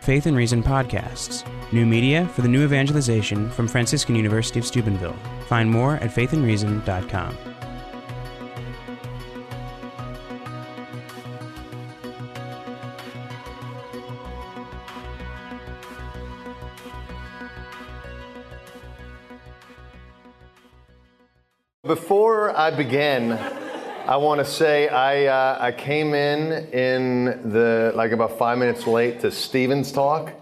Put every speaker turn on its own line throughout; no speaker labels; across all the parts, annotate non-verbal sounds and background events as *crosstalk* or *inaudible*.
Faith and Reason podcasts, new media for the new evangelization from Franciscan University of Steubenville. Find more at faithandreason.com.
Before I begin, I want to say I, uh, I came in in the like about five minutes late to Stephen's talk,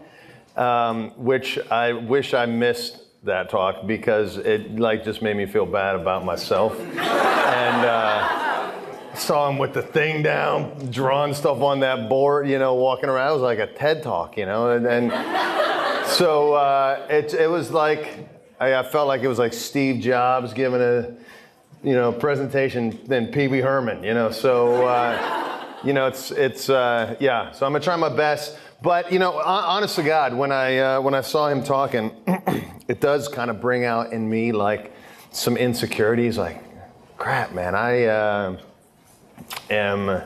um, which I wish I missed that talk because it like just made me feel bad about myself, and uh, saw him with the thing down, drawing stuff on that board, you know, walking around. It was like a TED talk, you know, and, and so uh, it it was like I, I felt like it was like Steve Jobs giving a you know, presentation than Pee Wee Herman, you know. So, uh, *laughs* you know, it's it's uh, yeah. So I'm gonna try my best. But you know, honest to God, when I uh, when I saw him talking, *clears throat* it does kind of bring out in me like some insecurities. Like, crap, man, I uh, am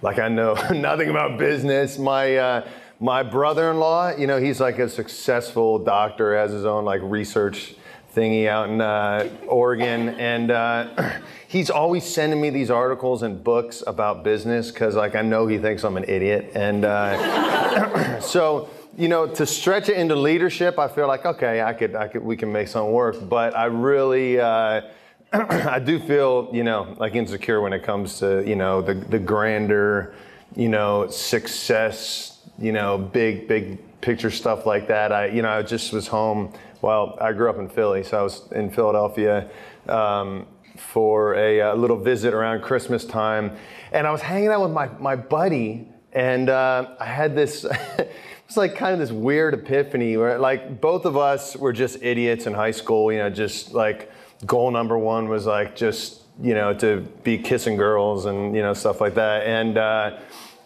like I know *laughs* nothing about business. My uh, my brother-in-law, you know, he's like a successful doctor, has his own like research thingy out in uh, Oregon, and uh, *clears throat* he's always sending me these articles and books about business because, like, I know he thinks I'm an idiot, and uh, *clears throat* so you know, to stretch it into leadership, I feel like okay, I could, I could, we can make something work, but I really. Uh, *clears throat* I do feel, you know, like insecure when it comes to, you know, the, the grander, you know, success, you know, big, big picture stuff like that. I, you know, I just was home well, I grew up in Philly, so I was in Philadelphia um, for a, a, little visit around Christmas time. And I was hanging out with my, my buddy, and uh, I had this, *laughs* it was like kind of this weird epiphany where, like, both of us were just idiots in high school, you know, just like goal number one was like just, you know, to be kissing girls and, you know, stuff like that. And, uh,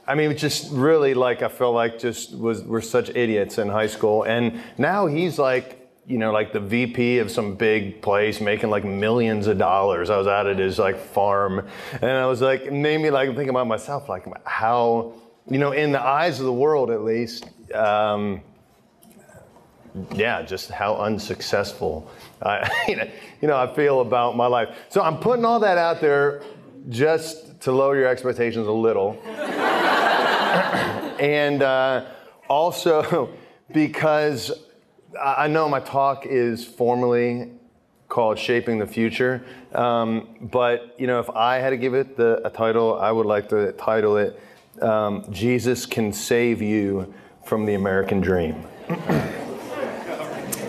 I mean, just really like I felt like just was we're such idiots in high school, and now he's like you know, like the VP of some big place making like millions of dollars. I was out at his like farm and I was like, made me like think about myself, like how, you know, in the eyes of the world at least, um, yeah, just how unsuccessful I, *laughs* you, know, you know, I feel about my life. So I'm putting all that out there just to lower your expectations a little. *coughs* and uh, also *laughs* because I know my talk is formally called Shaping the Future, um, but you know, if I had to give it the, a title, I would like to title it um, "Jesus Can Save You from the American Dream."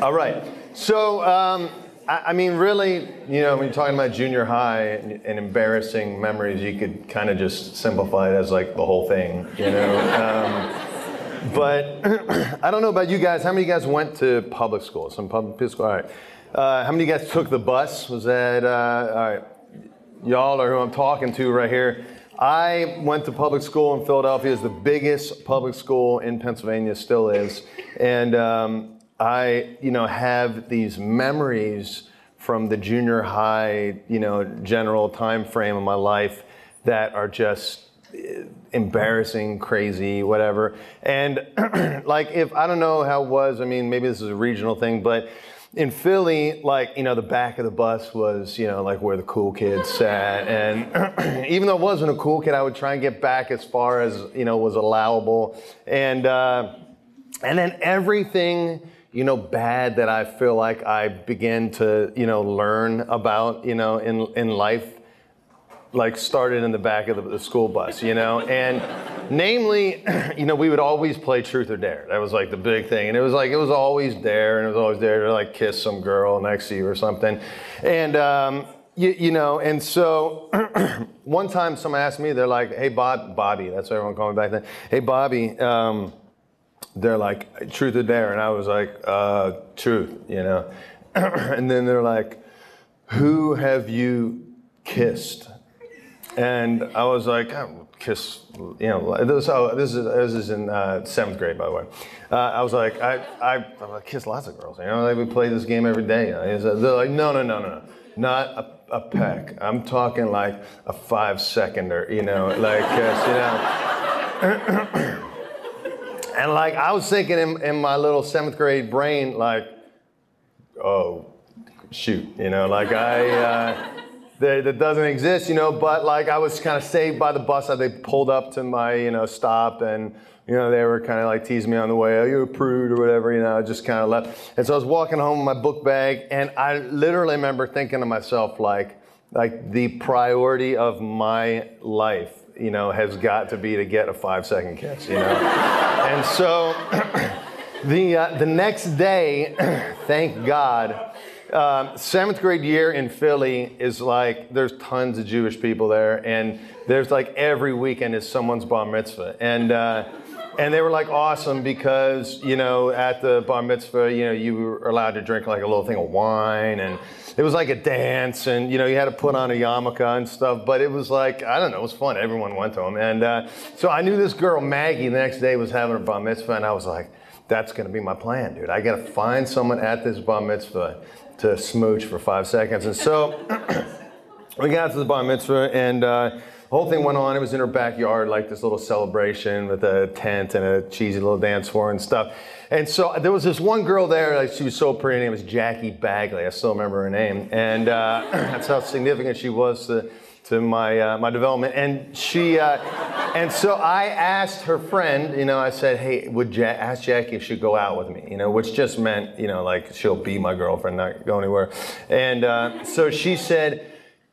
All right, so um, I, I, mean, really, you know, when you're talking about junior high and, and embarrassing memories, you could kind of just simplify it as like the whole thing, you know. But *clears throat* I don't know about you guys. How many of you guys went to public school? Some public school? All right. Uh, how many of you guys took the bus? Was that, uh, all right. Y'all are who I'm talking to right here. I went to public school in Philadelphia. It's the biggest public school in Pennsylvania, still is. And um, I, you know, have these memories from the junior high, you know, general time frame of my life that are just embarrassing, crazy, whatever. And *clears throat* like, if I don't know how it was, I mean, maybe this is a regional thing, but in Philly, like, you know, the back of the bus was, you know, like where the cool kids sat. And *clears throat* even though I wasn't a cool kid, I would try and get back as far as, you know, was allowable. And, uh, and then everything, you know, bad that I feel like I began to, you know, learn about, you know, in, in life like started in the back of the, the, school bus, you know, and namely, *clears throat* you know, we would always play truth or dare. That was like the big thing, and it was like it was always dare, and it was always dare to like kiss some girl next to you or something, and um, you, you, know, and so *clears throat* one time someone asked me, they're like, "Hey, Bob, Bobby," that's what everyone called me back then. Hey, Bobby. Um, they're like, truth or dare? And I was like, uh, truth, you know. *clears throat* and then they're like, who have you kissed? And I was like, oh, kiss, you know, this, this, is, this is in uh, seventh grade, by the way. Uh, I was like, I, I, I kiss lots of girls. You know, like we play this game every day. They're like, no, no, no, no, no, not a, a peck. I'm talking like a five seconder, you know, like, kiss, you know. *clears throat* And like I was thinking in, in my little seventh grade brain, like, oh, shoot, you know, like I, uh, that, that doesn't exist, you know, but like I was kind of saved by the bus they pulled up to my, you know, stop and, you know, they were kind of like teasing me on the way, oh, you're a prude or whatever, you know, I just kind of left. And so I was walking home with my book bag and I literally remember thinking to myself, like, like the priority of my life, you know, has got to be to get a five second kiss, you know? *laughs* and so *clears throat* the, uh, the next day, *clears throat* thank God, um, seventh grade year in Philly is like there's tons of Jewish people there, and there's like every weekend is someone's bar mitzvah, and uh, and they were like awesome because you know at the bar mitzvah you know you were allowed to drink like a little thing of wine, and it was like a dance, and you know you had to put on a yarmulke and stuff, but it was like I don't know, it was fun. Everyone went to them, and uh, so I knew this girl Maggie the next day was having a bar mitzvah, and I was like. That's gonna be my plan, dude. I gotta find someone at this bar mitzvah to smooch for five seconds. And so *clears throat* we got to the bar mitzvah, and uh, the whole thing went on. It was in her backyard, like this little celebration with a tent and a cheesy little dance floor and stuff. And so there was this one girl there, like she was so pretty. Her name was Jackie Bagley. I still remember her name, and uh, *clears throat* that's how significant she was to to my uh, my development. And she, uh, and so I asked her friend, you know, I said, hey, would ja- ask Jackie if she'd go out with me, you know, which just meant, you know, like she'll be my girlfriend, not go anywhere. And uh, so she said,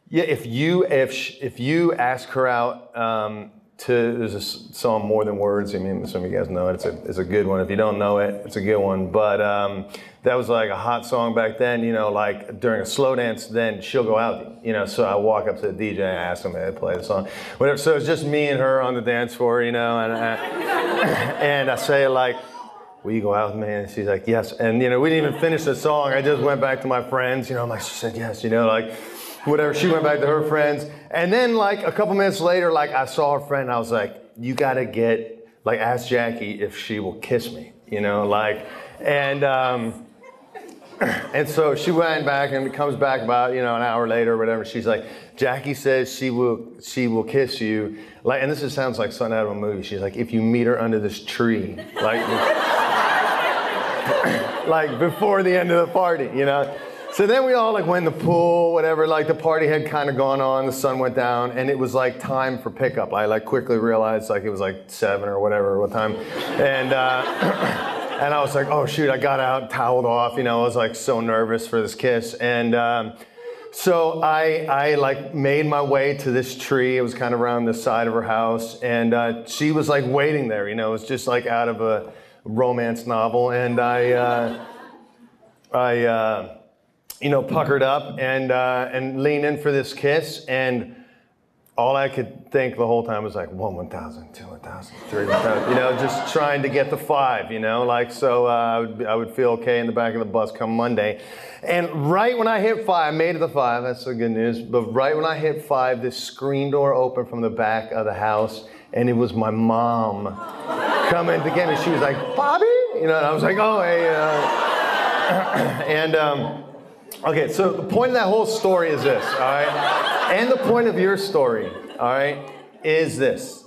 yeah, if you if sh- if you ask her out. Um, to there's a song more than words. I mean, some of you guys know it. It's a it's a good one. If you don't know it, it's a good one. But um, that was like a hot song back then. You know, like during a slow dance, then she'll go out. You know, so I walk up to the DJ and ask him to play the song, whatever. So it's just me and her on the dance floor. You know, and I, *laughs* and I say like. Will you go out with me? And she's like, yes. And you know, we didn't even finish the song. I just went back to my friends. You know, I'm like, she said yes. You know, like whatever. She went back to her friends. And then like a couple minutes later, like I saw her friend, I was like, you gotta get, like ask Jackie if she will kiss me, you know, like, and, um, *clears throat* and so she went back and comes back about, you know, an hour later or whatever. She's like, Jackie says she will, she will kiss you. Like, and this is, sounds like something out of a movie. She's like, if you meet her under this tree, like, *laughs* like before the end of the party, you know? So then we all like went in the pool, whatever. Like the party had kind of gone on, the sun went down, and it was like time for pickup. I like quickly realized like it was like seven or whatever what time, and uh, *coughs* and I was like, oh shoot, I got out, toweled off. You know, I was like so nervous for this kiss, and. Um, so I, I like made my way to this tree. It was kind of around the side of her house, and uh, she was like waiting there. You know, it was just like out of a romance novel, and I, uh, I, uh, you know, puckered up and uh, and leaned in for this kiss, and all I could think the whole time was like one, one thousand, two, one thousand, three, one thousand. You know, just trying to get the five. You know, like so uh, I would I would feel okay in the back of the bus come Monday, and right when I hit five, I made it to five. That's the good news. But right when I hit five, this screen door opened from the back of the house, and it was my mom coming to get me. She was like, Bobby, you know, and I was like, oh hey, uh, *clears throat* and. Um, Okay, so the point of that whole story is this, all right? And the point of your story, all right, is this.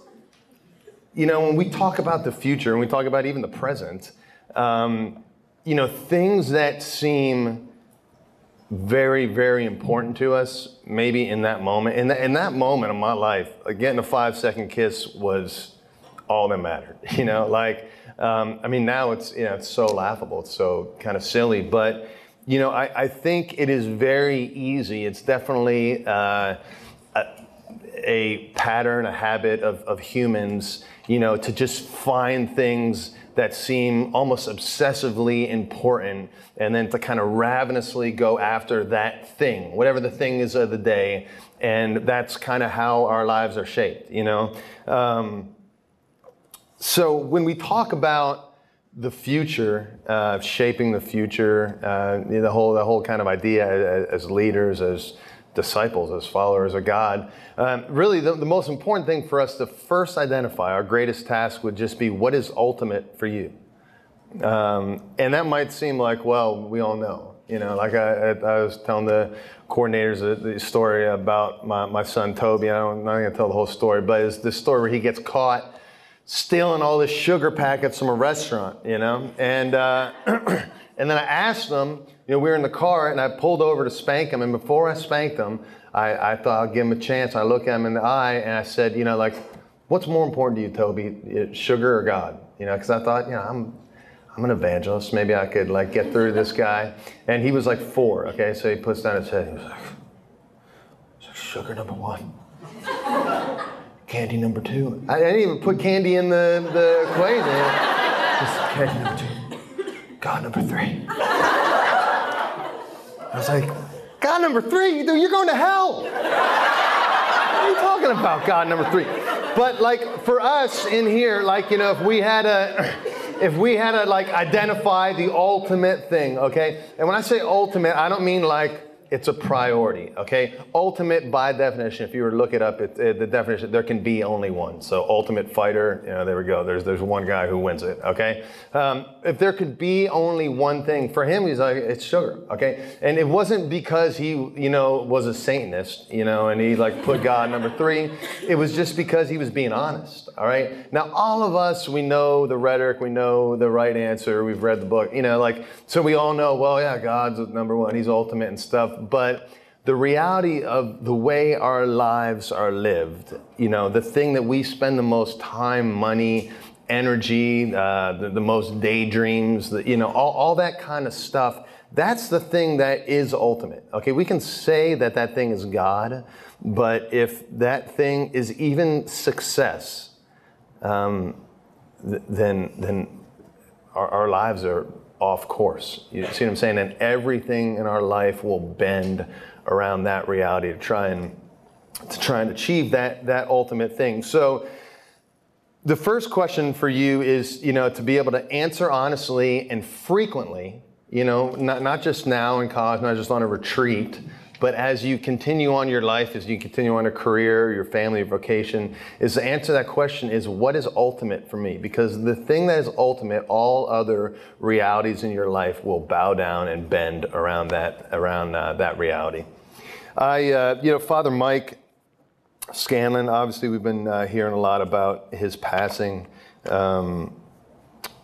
You know, when we talk about the future and we talk about even the present, um, you know, things that seem very, very important to us, maybe in that moment, in, that in that moment of my life, getting a five second kiss was all that mattered. *laughs* You know, like, um, I mean, now it's, you know, it's so laughable, it's so kind of silly, but you know, I, I think it is very easy. It's definitely uh, a, a, pattern, a habit of, of humans, you know, to just find things that seem almost obsessively important and then to kind of ravenously go after that thing, whatever the thing is of the day. And that's kind of how our lives are shaped, you know? Um, so when we talk about the future, uh, shaping the future, uh, the whole the whole kind of idea as, leaders, as disciples, as followers of God. Um, really, the, the, most important thing for us to first identify, our greatest task would just be what is ultimate for you. Um, and that might seem like, well, we all know. You know, like I, I was telling the coordinators the, the story about my, my son Toby. I don't, I'm not going to tell the whole story, but it's this story where he gets caught stealing all the sugar packets from a restaurant, you know? And, uh, *clears throat* and then I asked them, you know, we were in the car and I pulled over to spank him. And before I spanked him, I, I thought I'd give him a chance. I looked at him in the eye and I said, you know, like, what's more important to you, Toby, sugar or God? You know, because I thought, you know, I'm, I'm an evangelist. Maybe I could like get through this guy. And he was like four. Okay, so he puts down his head. He was like, sugar number one, candy number two. I didn't even put candy in the the equation. *laughs* Just candy number two, God number three. I was like, God number three, dude, you're going to hell. What are you talking about, God number three? But like for us in here, like you know, if we had a, *clears throat* if we had to like identify the ultimate thing, okay? And when I say ultimate, I don't mean like it's a priority, okay? Ultimate, by definition, if you were to look it up, it, it, the definition, there can be only one. So, ultimate fighter, you know, there we go. There's, there's one guy who wins it, okay? Um, if there could be only one thing, for him, he's like, it's sugar, okay? And it wasn't because he, you know, was a Satanist, you know, and he like put God number three. It was just because he was being honest, all right? Now, all of us, we know the rhetoric, we know the right answer, we've read the book, you know, like, so we all know, well, yeah, God's number one, he's ultimate and stuff but the reality of the way our lives are lived, you know, the thing that we spend the most time, money, energy, uh, the, the, most daydreams, the, you know, all, all that kind of stuff, that's the thing that is ultimate. Okay, we can say that that thing is God, but if that thing is even success, um, th- then, then our, our lives are off course. You see what I'm saying? And everything in our life will bend around that reality to try and to try and achieve that that ultimate thing. So the first question for you is, you know, to be able to answer honestly and frequently, you know, not, not just now in college, not just on a retreat, but as you continue on your life, as you continue on a career, your family, your vocation, is to answer to that question is what is ultimate for me? Because the thing that is ultimate, all other realities in your life will bow down and bend around that around uh, that reality. I, uh, you know, Father Mike Scanlon. Obviously, we've been uh, hearing a lot about his passing. Um,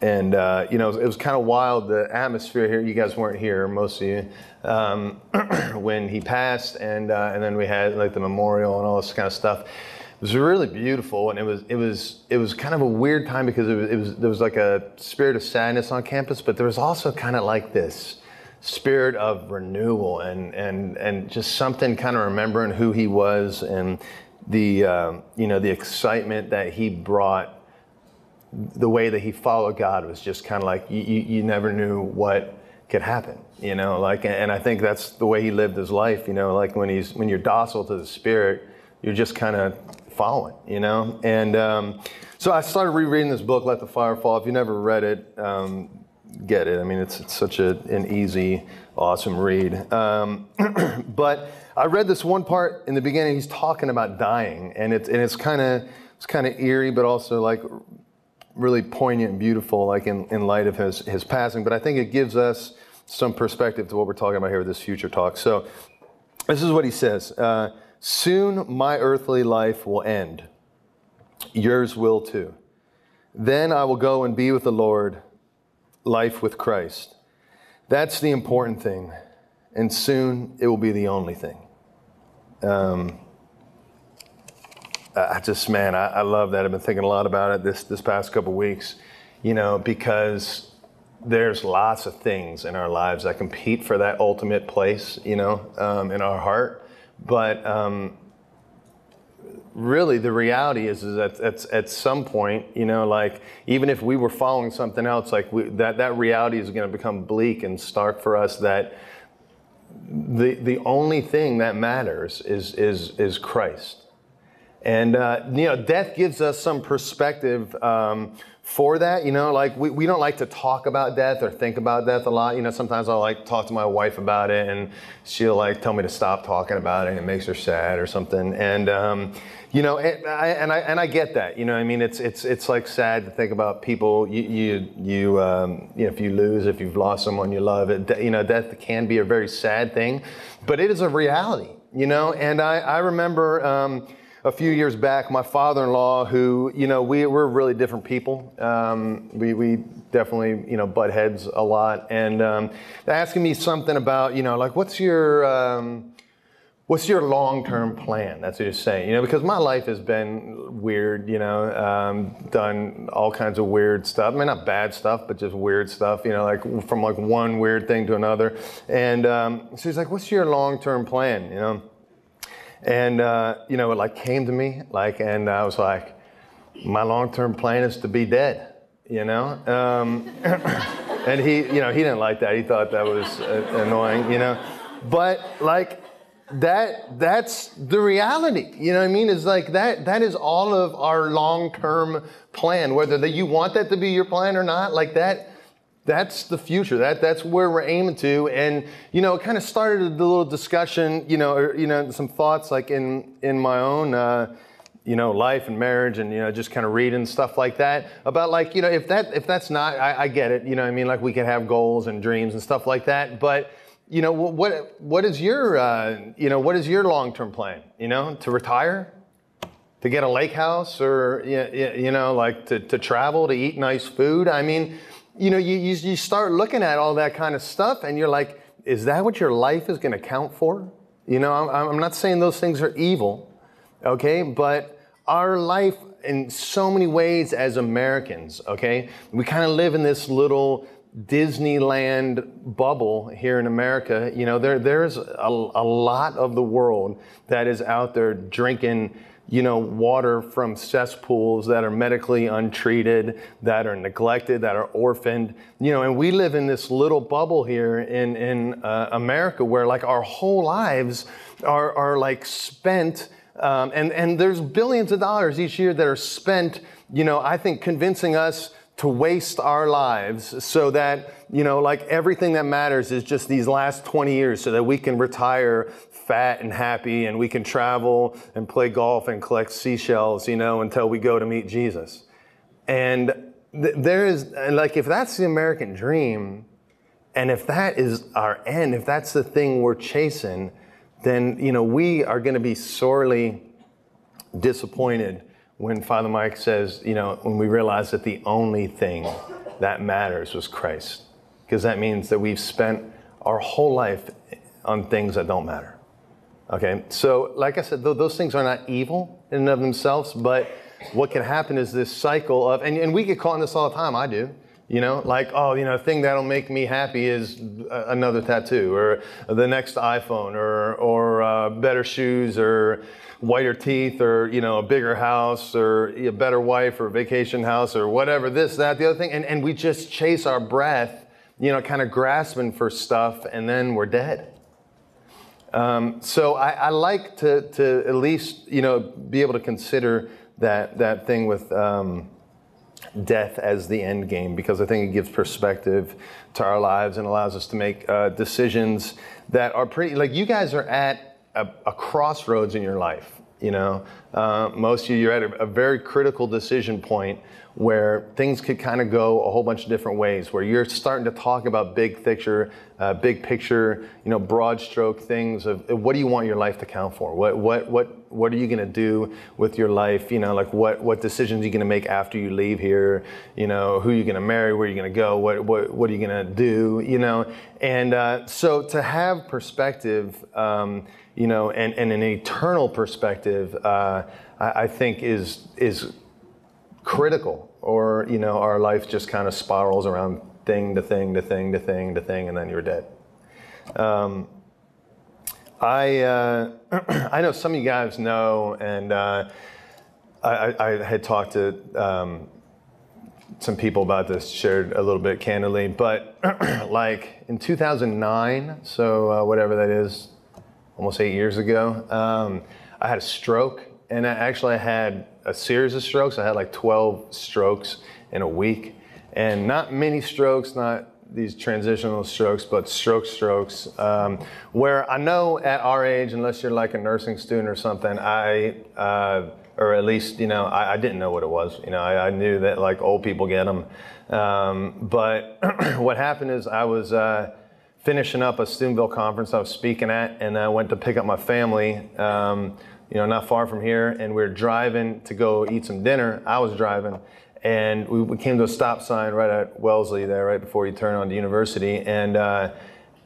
and uh, you know, it was, was kind of wild. The atmosphere here. You guys weren't here, most of you, um, *clears throat* when he passed, and uh, and then we had like the memorial and all this kind of stuff. It was really beautiful, and it was it was it was kind of a weird time because it was, it was there was like a spirit of sadness on campus, but there was also kind of like this spirit of renewal and and and just something kind of remembering who he was and the uh, you know the excitement that he brought the way that he followed God was just kind of like you, you, you, never knew what could happen, you know. Like, and I think that's the way he lived his life, you know. Like when he's when you're docile to the Spirit, you're just kind of following, you know. And um, so I started rereading this book, Let the Fire Fall. If you never read it, um, get it. I mean, it's, it's such a, an easy, awesome read. Um, *clears throat* but I read this one part in the beginning. He's talking about dying, and it's and it's kind of it's kind of eerie, but also like really poignant and beautiful, like in, in light of his, his passing. But I think it gives us some perspective to what we're talking about here with this future talk. So this is what he says uh, Soon my earthly life will end, yours will too. Then I will go and be with the Lord, life with Christ. That's the important thing. And soon it will be the only thing. Um, I just, man, I, I, love that. I've been thinking a lot about it this, this past couple weeks, you know, because there's lots of things in our lives that compete for that ultimate place, you know, um, in our heart. But um, really, the reality is, is that at, at some point, you know, like even if we were following something else, like we, that, that reality is going to become bleak and stark for us that the, the only thing that matters is, is, is Christ and, uh, you know, death gives us some perspective um, for that. You know, like we, we don't like to talk about death or think about death a lot. You know, sometimes I'll like talk to my wife about it and she'll like tell me to stop talking about it and it makes her sad or something. And, um, you know, and I, and I, and I get that. You know, I mean, it's it's it's like sad to think about people. You you you, um, you know, if you lose, if you've lost someone you love, it, you know, death can be a very sad thing, but it is a reality. You know, and I I remember. Um, a few years back, my father-in-law, who you know we we're really different people. Um, we we definitely you know butt heads a lot, and um, asking me something about you know like what's your um, what's your long-term plan? That's what you're saying, you know, because my life has been weird, you know, um, done all kinds of weird stuff. I mean, not bad stuff, but just weird stuff, you know, like from like one weird thing to another. And um, so he's like, "What's your long-term plan?" You know, and uh, you know, it like came to me, like, and I was like, "My long-term plan is to be dead," you know. Um, *coughs* and he, you know, he didn't like that. He thought that was uh, annoying, you know. But like that that's the reality you know what i mean is like that that is all of our long-term plan whether that you want that to be your plan or not like that that's the future. That that's where we're aiming to. And you know it kind of started a little discussion you know or, you know some thoughts like in in my own uh, you know life and marriage and you know just kind of reading stuff like that about like you know if that if that's not I, I get it you know i mean? Like we can have goals and dreams and stuff like that. But you know what what is your uh, you know what is your long-term plan? You know to retire? To get a lake house or you know like to, to travel to eat nice food? I mean you know you, you, you start looking at all that kind of stuff and you're like is that what your life is going to count for? You know I'm, I'm not saying those things are evil okay? But our life in so many ways as americans okay? We kind of live in this little Disneyland bubble here in America, you know, there, there's a, a lot of the world that is out there drinking, you know, water from cesspools that are medically untreated, that are neglected, that are orphaned, you know, and we live in this little bubble here in, in uh, America where like our whole lives are, are like spent, um, and, and there's billions of dollars each year that are spent, you know, I think convincing us to waste our lives so that, you know, like everything that matters is just these last 20 years so that we can retire fat and happy and we can travel and play golf and collect seashells, you know, until we go to meet Jesus. And th- there is, like, if that's the American dream, and if that is our end, if that's the thing we're chasing, then, you know, we are going to be sorely disappointed when Father Mike says, you know, when we realize that the only thing that matters was Christ, because that means that we've spent our whole life on things that don't matter. Okay, so like I said, those things are not evil in and of themselves, but what can happen is this cycle of, and, and we get caught in this all the time, I do. You know, like, oh, you know, a thing that'll make me happy is another tattoo or the next iPhone or, or uh, better shoes or, whiter teeth or you know a bigger house or a better wife or vacation house or whatever this that the other thing and, and we just chase our breath you know kind of grasping for stuff and then we're dead um, so I, I, like to, to at least you know be able to consider that that thing with um, death as the end game because I think it gives perspective to our lives and allows us to make uh, decisions that are pretty like you guys are at a, a crossroads in your life. You know, uh, most of you, you're at a, a, very critical decision point where things could kind of go a whole bunch of different ways. Where you're starting to talk about big picture, uh, big picture, you know, broad stroke things of, what do you want your life to count for? What what what what are you going to do with your life? You know, like what what decisions are you going to make after you leave here? You know, who are you going to marry? Where are you going to go? What what what are you going to do? You know, and uh, so to have perspective. Um, you know, and, and an eternal perspective, uh, I, I, think is is critical. Or you know, our life just kind of spirals around thing to thing to thing to thing to thing, and then you're dead. Um, I uh, *clears throat* I know some of you guys know, and uh, I, I, had talked to um, some people about this, shared a little bit candidly, but *clears throat* like in 2009, so uh, whatever that is, almost eight years ago. Um, I had a stroke, and I actually had a series of strokes. I had like 12 strokes in a week, and not many strokes, not these transitional strokes, but stroke strokes, um, where I know at our age, unless you're like a nursing student or something, I, uh, or at least, you know, I, I, didn't know what it was. You know, I, I knew that like old people get them. Um, but *clears throat* what happened is I was, uh, finishing up a Steubenville conference I was speaking at, and I went to pick up my family. Um, you know, not far from here, and we are driving to go eat some dinner. I was driving, and we, we came to a stop sign right at Wellesley there, right before you turn on to University, and uh,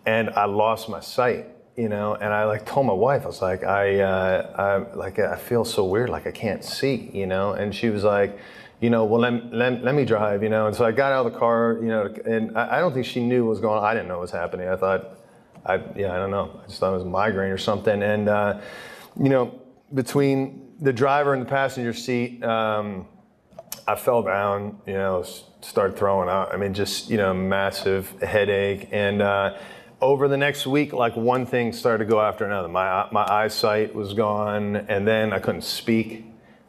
and I lost my sight, you know, and I like told my wife, I was like, I, uh, I like I feel so weird, like I can't see, you know, and she was like you know, well, let, let, let me drive, you know. And so I got out of the car, you know, and I, I don't think she knew what was going on. I didn't know what was happening. I thought, I, yeah, I don't know. I just thought it was migraine or something. And, uh, you know, between the driver and the passenger seat, um, I fell down, you know, started throwing out. I mean, just, you know, massive headache. And uh, over the next week, like one thing started to go after another. My, my eyesight was gone, and then I couldn't speak.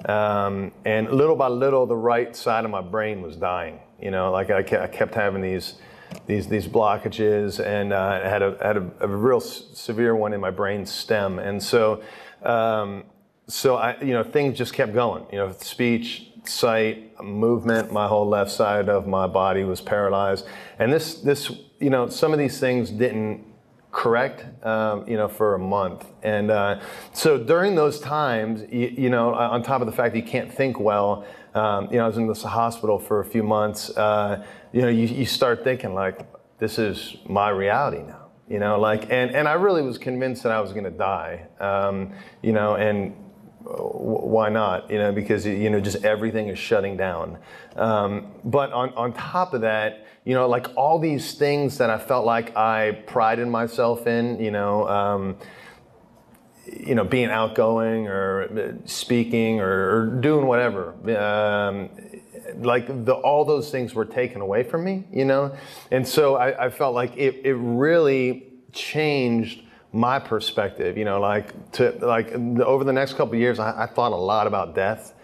Um, and little by little, the right side of my brain was dying. You know, like I kept, I kept having these these these blockages, and uh, I had a had a, a, real severe one in my brain stem, and so um, so I you know things just kept going. You know, speech, sight, movement. My whole left side of my body was paralyzed, and this this you know some of these things didn't correct, um, you know, for a month. And uh, so during those times, you, you, know, on top of the fact that you can't think well, um, you know, I was in this hospital for a few months. Uh, you know, you, you start thinking like, this is my reality now. You know, like, and, and I really was convinced that I was going to die. Um, you know, and why not? You know, because you know, just everything is shutting down. Um, but on on top of that, you know, like all these things that I felt like I prided myself in, you know, um, you know, being outgoing or speaking or, or doing whatever. Um, like the, all those things were taken away from me, you know, and so I, I felt like it, it really changed my perspective. You know, like to like over the next couple years, I, I thought a lot about death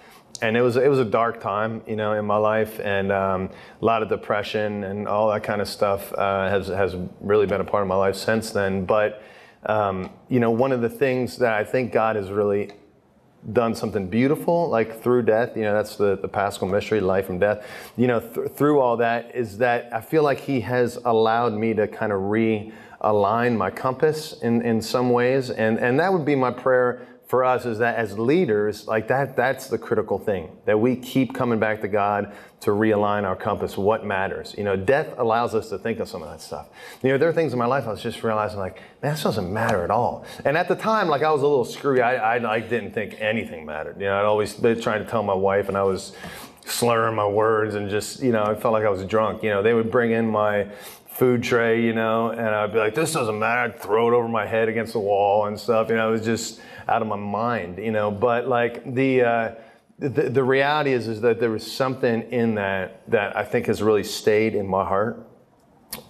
and it was it was a dark time, you know, in my life, and um, a lot of depression and all that kind of stuff uh, has has really been a part of my life since then. But um, you know, one of the things that I think God has really done something beautiful, like through death. You know, that's the the Paschal mystery, life and death. You know, th- through all that is that I feel like He has allowed me to kind of realign my compass in in some ways, and and that would be my prayer for us is that as leaders, like that, that's the critical thing that we keep coming back to God to realign our compass, what matters. You know, death allows us to think of some of that stuff. You know, there are things in my life I was just realizing, like, man, this doesn't matter at all. And at the time, like, I was a little screwy. I, I, I didn't think anything mattered. You know, I'd always been trying to tell my wife, and I was slurring my words and just, you know, I felt like I was drunk. You know, they would bring in my food tray, you know, and I'd be like, this doesn't matter. I'd throw it over my head against the wall and stuff. You know, it was just out of my mind, you know. But like the, uh, the, the reality is, is that there was something in that that I think has really stayed in my heart.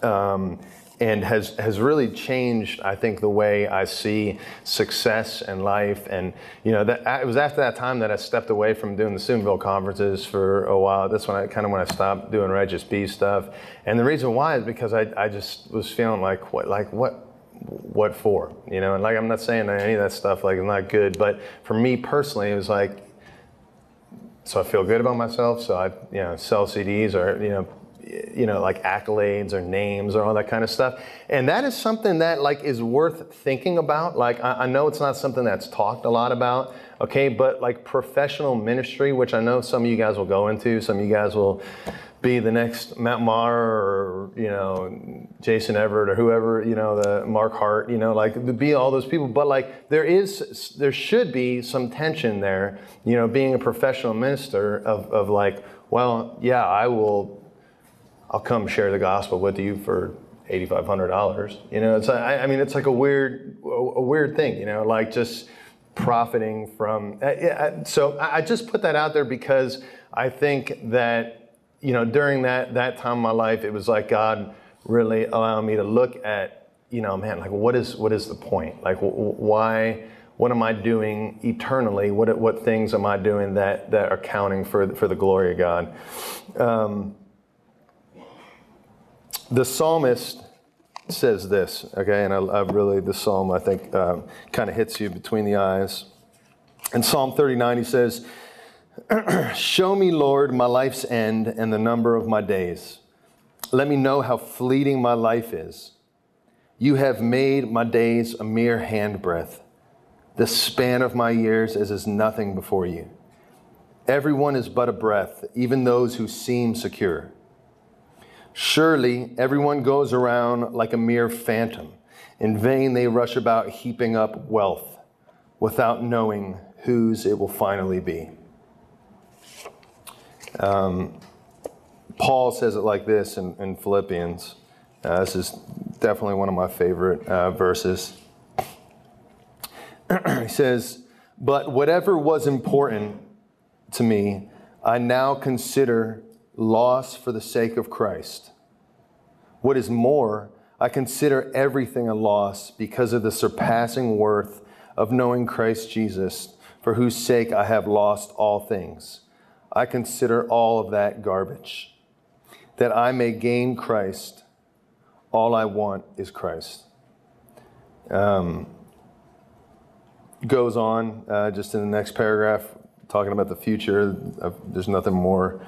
Um, and has has really changed I think the way I see success and life and you know that it was after that time that I stepped away from doing the Steubenville conferences for a while that's when I kind of when I stopped doing Righteous B stuff and the reason why is because I, I just was feeling like what like what what for you know and like I'm not saying that any of that stuff like is not good but for me personally it was like so I feel good about myself so I you know sell CDs or you know you know, like accolades or names or all that kind of stuff. And that is something that like is worth thinking about. Like I, I, know it's not something that's talked a lot about, okay, but like professional ministry, which I know some of you guys will go into, some of you guys will be the next Matt Maher or you know Jason Evert or whoever you know the Mark Hart you know like be all those people but like there is there should be some tension there you know being a professional minister of, of like well yeah I will I'll come share the gospel with you for $8,500. You know, it's, I, I mean, it's like a weird, a weird thing, you know, like just profiting from, so I just put that out there because I think that, you know, during that, that time of my life, it was like God really allowing me to look at, you know, man, like what is, what is the point? Like why, what am I doing eternally? What, what things am I doing that, that are counting for, for the glory of God? Um, the psalmist says this, okay, and I, I really, the psalm I think uh, kind of hits you between the eyes. In Psalm 39, he says, *clears throat* Show me, Lord, my life's end and the number of my days. Let me know how fleeting my life is. You have made my days a mere handbreadth. The span of my years is as nothing before you. Everyone is but a breath, even those who seem secure. Surely everyone goes around like a mere phantom. In vain they rush about heaping up wealth without knowing whose it will finally be. Um, Paul says it like this in, in Philippians. Uh, this is definitely one of my favorite uh, verses. *clears throat* he says, But whatever was important to me, I now consider loss for the sake of Christ. What is more, I consider everything a loss because of the surpassing worth of knowing Christ Jesus, for whose sake I have lost all things. I consider all of that garbage, that I may gain Christ. All I want is Christ. Um, goes on uh, just in the next paragraph, talking about the future. There's nothing more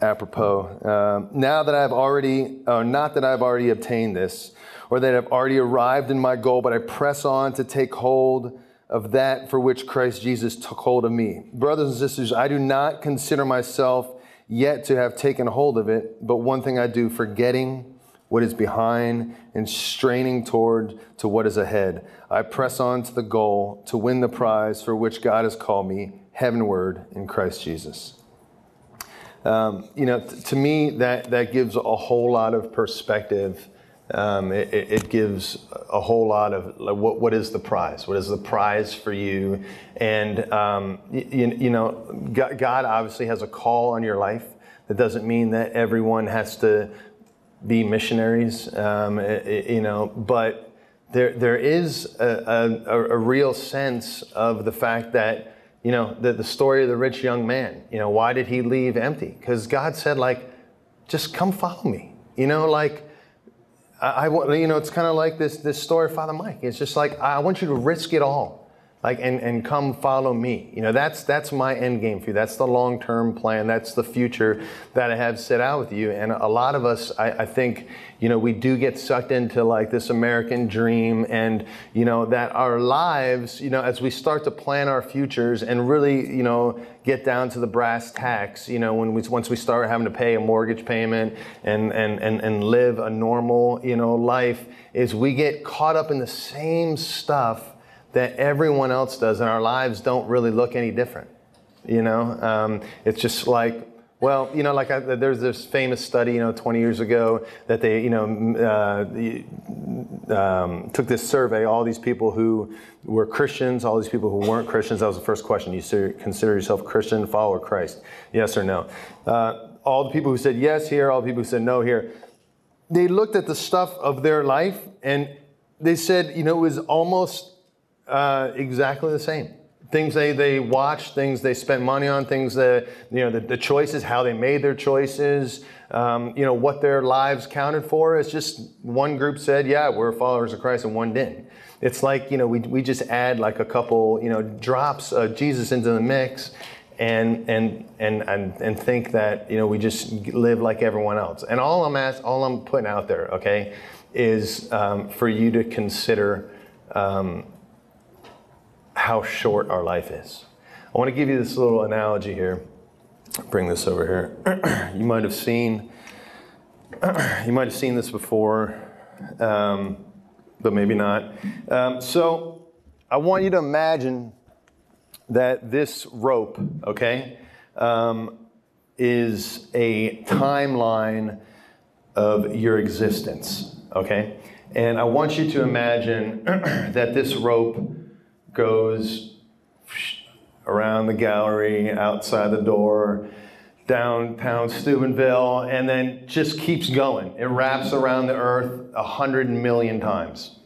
apropos. Um, now that I've already, uh, not that I've already obtained this, or that I've already arrived in my goal, but I press on to take hold of that for which Christ Jesus took hold of me. Brothers and sisters, I do not consider myself yet to have taken hold of it, but one thing I do, forgetting what is behind and straining toward to what is ahead. I press on to the goal to win the prize for which God has called me heavenward in Christ Jesus. Um, you know, t- to me, that, that gives a whole lot of perspective. Um, it, it, gives a whole lot of like, what, what is the prize? What is the prize for you? And, um, you, you know, God obviously has a call on your life. That doesn't mean that everyone has to be missionaries, um, you know, but there, there is a, a, a real sense of the fact that you know, the, the story of the rich young man. You know, why did he leave empty? Because God said, like, just come follow me. You know, like, I, want, you know, it's kind of like this, this story of Father Mike. It's just like, I want you to risk it all like and, and come follow me. You know that's that's my end game for you. That's the long-term plan. That's the future that i have set out with you. And a lot of us I, I, think you know we do get sucked into like this american dream and you know that our lives you know as we start to plan our futures and really you know get down to the brass tacks you know when we once we start having to pay a mortgage payment and and and, and live a normal you know life is we get caught up in the same stuff that everyone else does, and our lives don't really look any different. You know, um, it's just like, well, you know, like I, there's this famous study, you know, 20 years ago that they, you know, uh, um, took this survey, all these people who were Christians, all these people who weren't Christians. That was the first question. You consider yourself Christian, follower Christ? Yes or no? Uh, all the people who said yes here, all the people who said no here, they looked at the stuff of their life and they said, you know, it was almost uh, exactly the same. Things they, they watched, things they spent money on, things that, you know, the, the choices, how they made their choices, um, you know, what their lives counted for. It's just one group said, yeah, we're followers of Christ, and one didn't. It's like, you know, we, we just add like a couple, you know, drops of Jesus into the mix and, and, and, and, and think that, you know, we just live like everyone else. And all I'm ask, all I'm putting out there, okay, is um, for you to consider um, how short our life is. I want to give you this little analogy here. Bring this over here. *clears throat* you might have seen *clears throat* you might have seen this before, um, but maybe not. Um, so I want you to imagine that this rope, okay, um, is a timeline of your existence, okay? And I want you to imagine *clears throat* that this rope goes around the gallery, outside the door, downtown Steubenville, and then just keeps going. It wraps around the earth a hundred million times.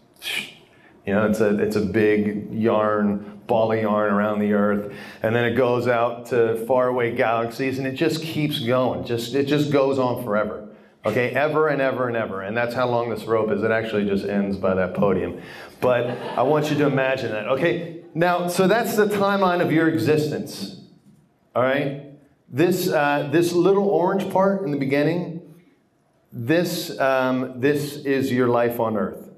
You know, it's a it's a big yarn, ball of yarn around the earth, and then it goes out to faraway galaxies, and it just keeps going. Just it just goes on forever. Okay, ever and ever and ever. And that's how long this rope is. It actually just ends by that podium. But I want you to imagine that. Okay, now, so that's the timeline of your existence. All right? This, uh, this little orange part in the beginning, this, um, this is your life on earth.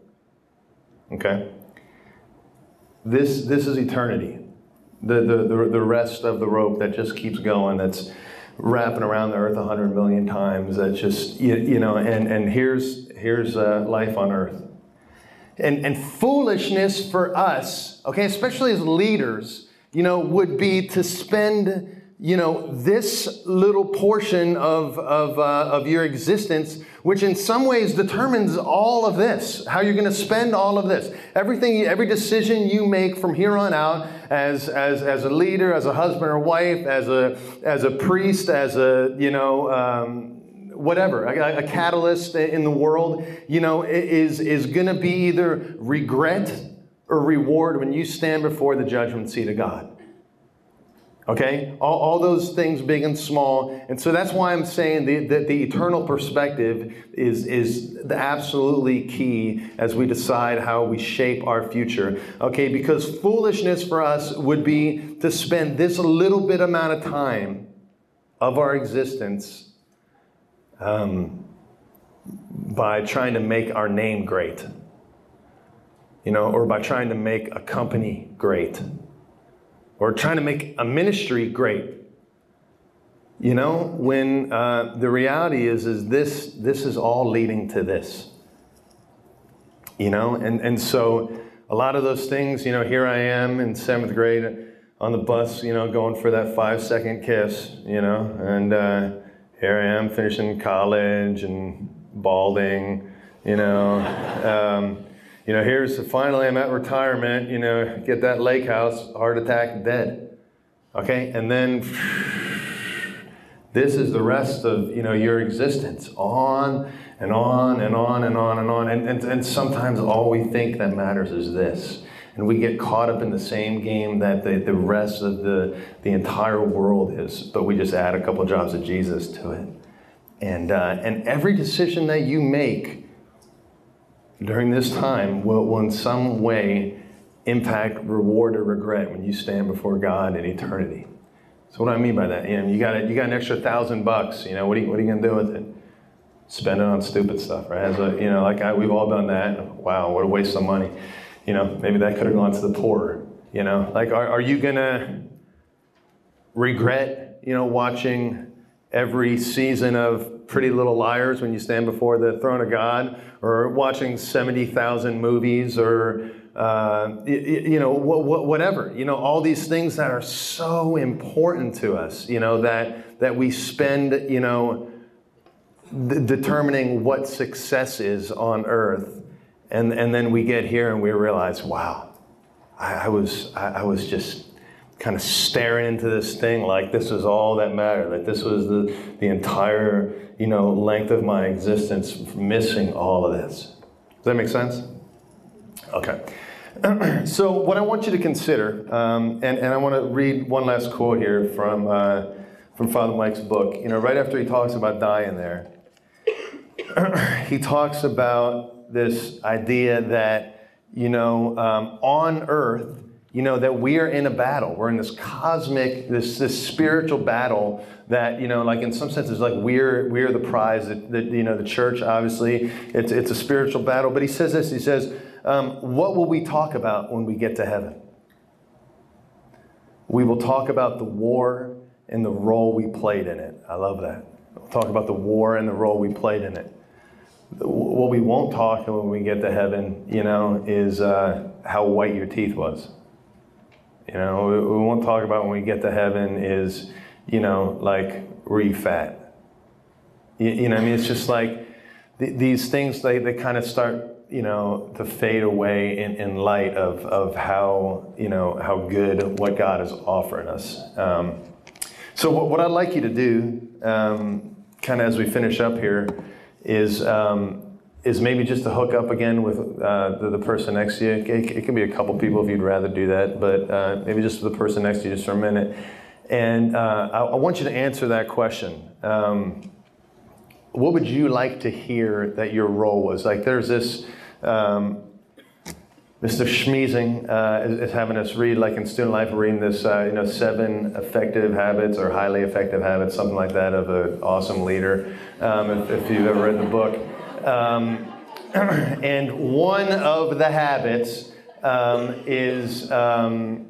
Okay? this, this is eternity. The, the, the, the rest of the rope that just keeps going, that's wrapping around the earth a hundred million times. That's just, you, you know, and, and here's, here's uh, life on earth. And, and foolishness for us, okay, especially as leaders, you know, would be to spend you know, this little portion of, of, uh, of your existence, which in some ways determines all of this, how you're going to spend all of this. Everything, every decision you make from here on out as, as, as a leader, as a husband or wife, as a, as a priest, as a, you know, um, whatever, a, a, catalyst in the world, you know, is, is going to be either regret or reward when you stand before the judgment seat of God. Okay? All, all, those things, big and small. And so that's why I'm saying that the, eternal perspective is, is the absolutely key as we decide how we shape our future. Okay? Because foolishness for us would be to spend this little bit amount of time of our existence um, by trying to make our name great. You know, or by trying to make a company great or trying to make a ministry great. You know, when uh, the reality is, is this, this is all leading to this. You know, and, and so a lot of those things, you know, here I am in seventh grade on the bus, you know, going for that five second kiss, you know, and uh, here I am finishing college and balding, you know. *laughs* Um, you know, here's finally I'm at retirement, you know, get that lake house, heart attack, dead. Okay? And then this is the rest of, you know, your existence. On and on and on and on and on. And, and, and sometimes all we think that matters is this. And we get caught up in the same game that the, the rest of the, the entire world is, but we just add a couple jobs of Jesus to it. And, uh, and every decision that you make during this time will, will in some way impact reward or regret when you stand before God in eternity. So what do I mean by that? You, know, you got a, you got an extra thousand bucks. You know, what are you, what are you going to do with it? Spend it on stupid stuff, right? As a, you know, like I, we've all done that. Wow, what a waste of money. You know, maybe that could have gone to the poor. You know, like are, are you going to regret, you know, watching every season of Pretty Little Liars when you stand before the throne of God, or watching 70,000 movies, or uh, you, know, whatever. You know, all these things that are so important to us. You know that that we spend. You know, determining what success is on earth, and and then we get here and we realize, wow, I, I was I, I was just kind of staring into this thing like this was all that mattered, like this was the, the entire, you know, length of my existence, missing all of this. Does that make sense? Okay. *clears throat* so what I want you to consider, um, and, and I want to read one last quote here from, uh, from Father Mike's book. You know, right after he talks about dying there, *clears throat* he talks about this idea that, you know, um, on earth, you know that we are in a battle. We're in this cosmic this this spiritual battle that you know like in some senses like we're we're the prize that, that you know the church obviously. It's it's a spiritual battle. But he says this. He says um, what will we talk about when we get to heaven? We will talk about the war and the role we played in it. I love that. We'll talk about the war and the role we played in it. What we won't talk when we get to heaven you know is uh, how white your teeth was you know, we, won't talk about when we get to heaven is, you know, like, were you fat? You, you know, I mean, it's just like th- these things, they, they kind of start, you know, to fade away in, in light of, of how, you know, how good what God is offering us. Um, so, what, what, I'd like you to do, um, kind of as we finish up here, is um, is maybe just to hook up again with uh, the, the, person next to you. It, it, can be a couple people if you'd rather do that, but uh, maybe just the person next to you just for a minute. And uh, I, I, want you to answer that question. Um, what would you like to hear that your role was? Like, there's this. Um, Mr. Schmeezing uh, is, is, having us read, like in student life, reading this, uh, you know, seven effective habits or highly effective habits, something like that, of an awesome leader. Um, if, if, you've ever read the book, um, *clears throat* and one of the habits um, is um,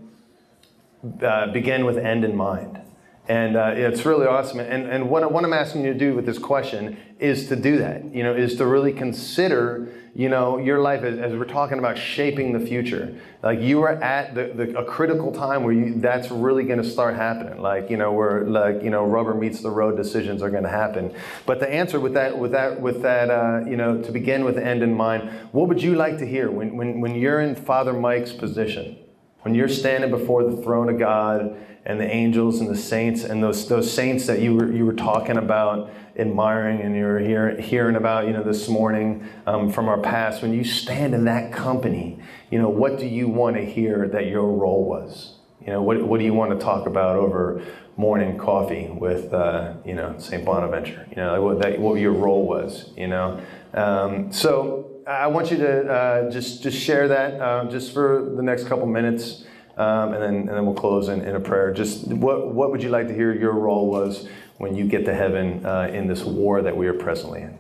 uh, begin with end in mind. And uh, it's really awesome. And, and what, what I'm asking you to do with this question is to do that, you know, is to really consider, you know, your life as, as we're talking about shaping the future. Like you are at the, the, a critical time where you, that's really going to start happening. Like, you know, where like, you know, rubber meets the road decisions are going to happen. But the answer with that, with that, with that, uh, you know, to begin with the end in mind, what would you like to hear when, when, when you're in Father Mike's position? When you're standing before the throne of God and the angels and the saints and those, those saints that you were, you were talking about, admiring, and you were hear, hearing about, you know, this morning um, from our past, when you stand in that company, you know, what do you want to hear that your role was? You know, what, what do you want to talk about over morning coffee with, uh, you know, St. Bonaventure? You know, what, that, what your role was, you know? Um, so I want you to uh, just just share that uh, just for the next couple minutes, um, and then and then we'll close in, in a prayer. Just what what would you like to hear your role was when you get to heaven uh, in this war that we are presently in?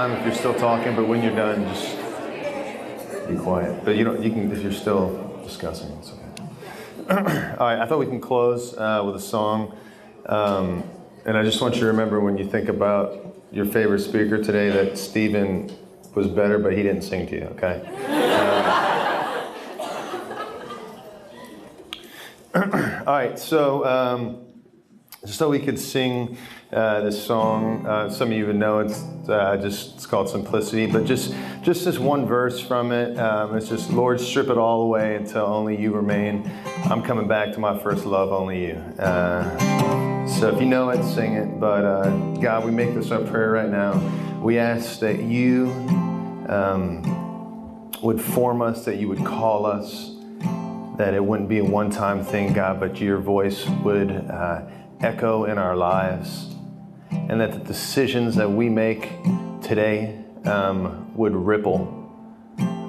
Time if you're still talking, but when you're done, just be quiet. But you don't. You can if you're still discussing. It's okay. *clears throat* All right. I thought we can close uh, with a song, um, and I just want you to remember when you think about your favorite speaker today that Stephen was better, but he didn't sing to you. Okay. Um, *clears throat* all right. So. Um, so we could sing uh, this song. Uh, some of you would know it's uh, just it's called Simplicity, but just just this one verse from it. Um, it's just Lord, strip it all away until only you remain. I'm coming back to my first love, only you. Uh, so if you know it, sing it. But uh, God, we make this our prayer right now. We ask that you um, would form us, that you would call us, that it wouldn't be a one-time thing, God, but your voice would uh, echo in our lives, and that the decisions that we make today um, would ripple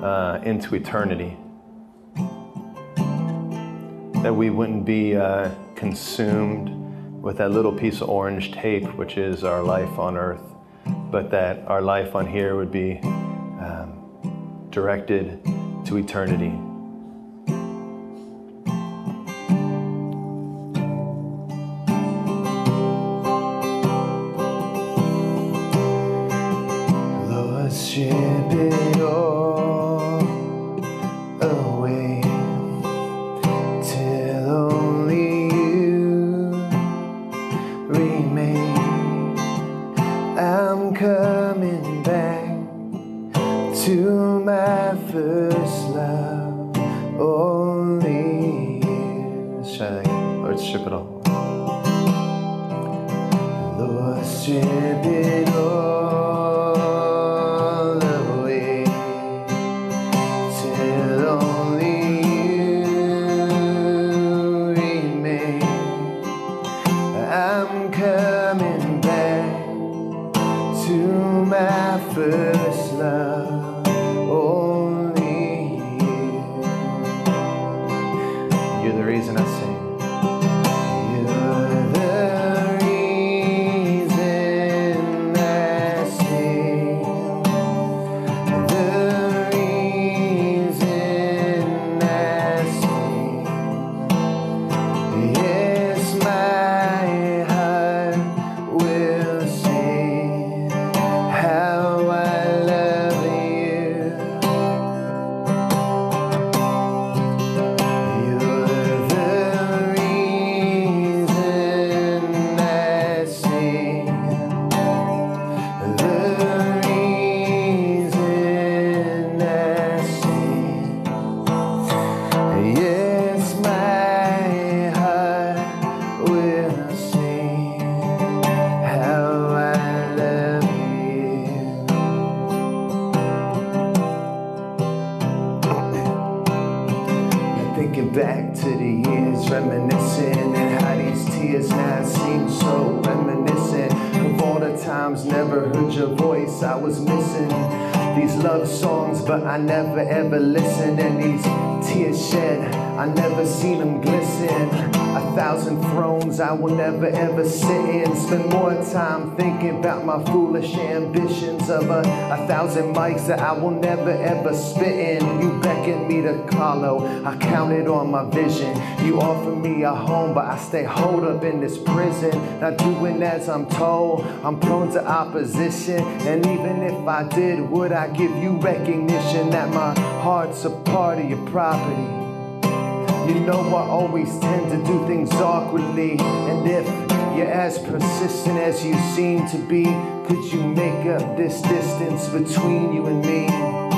uh, into eternity. That we wouldn't be uh, consumed with that little piece of orange tape, which is our life on earth, but that our life on here would be um, directed to eternity. Never sit in. Spend more time thinking about my foolish ambitions of a, a thousand mics that I will never ever spit in. You beckoned me to follow, I counted on my vision. You offered me a home, but I stay holed up in this prison. Not doing as I'm told, I'm prone to opposition. And even if I did, would I give you recognition that my heart's a part of your property? You know I always tend to do things awkwardly. And if you're as persistent as you seem to be, could you make up this distance between you and me?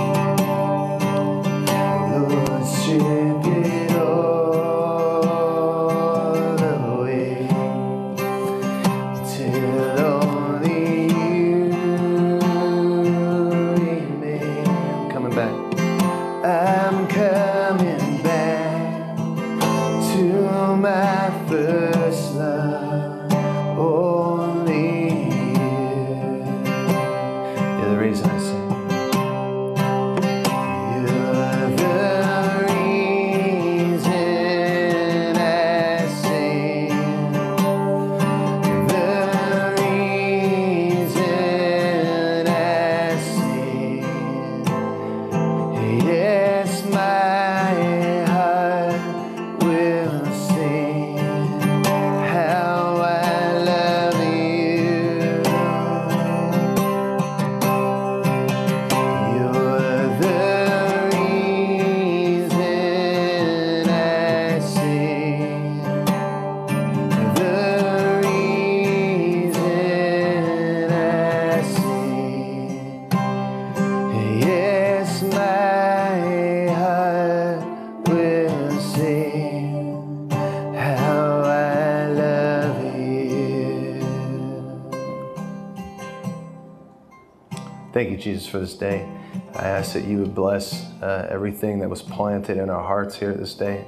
Thank you, Jesus, for this day. I ask that you would bless uh, everything that was planted in our hearts here this day.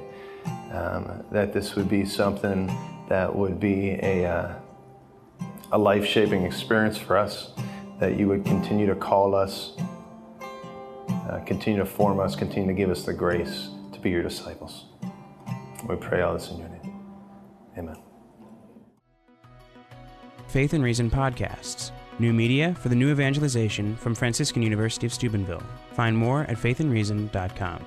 Um, that this would be something that would be a, uh, a life shaping experience for us. That you would continue to call us, uh, continue to form us, continue to give us the grace to be your disciples. We pray all this in your name. Amen.
Faith and Reason podcasts. New media for the new evangelization from Franciscan University of Steubenville. Find more at faithandreason.com.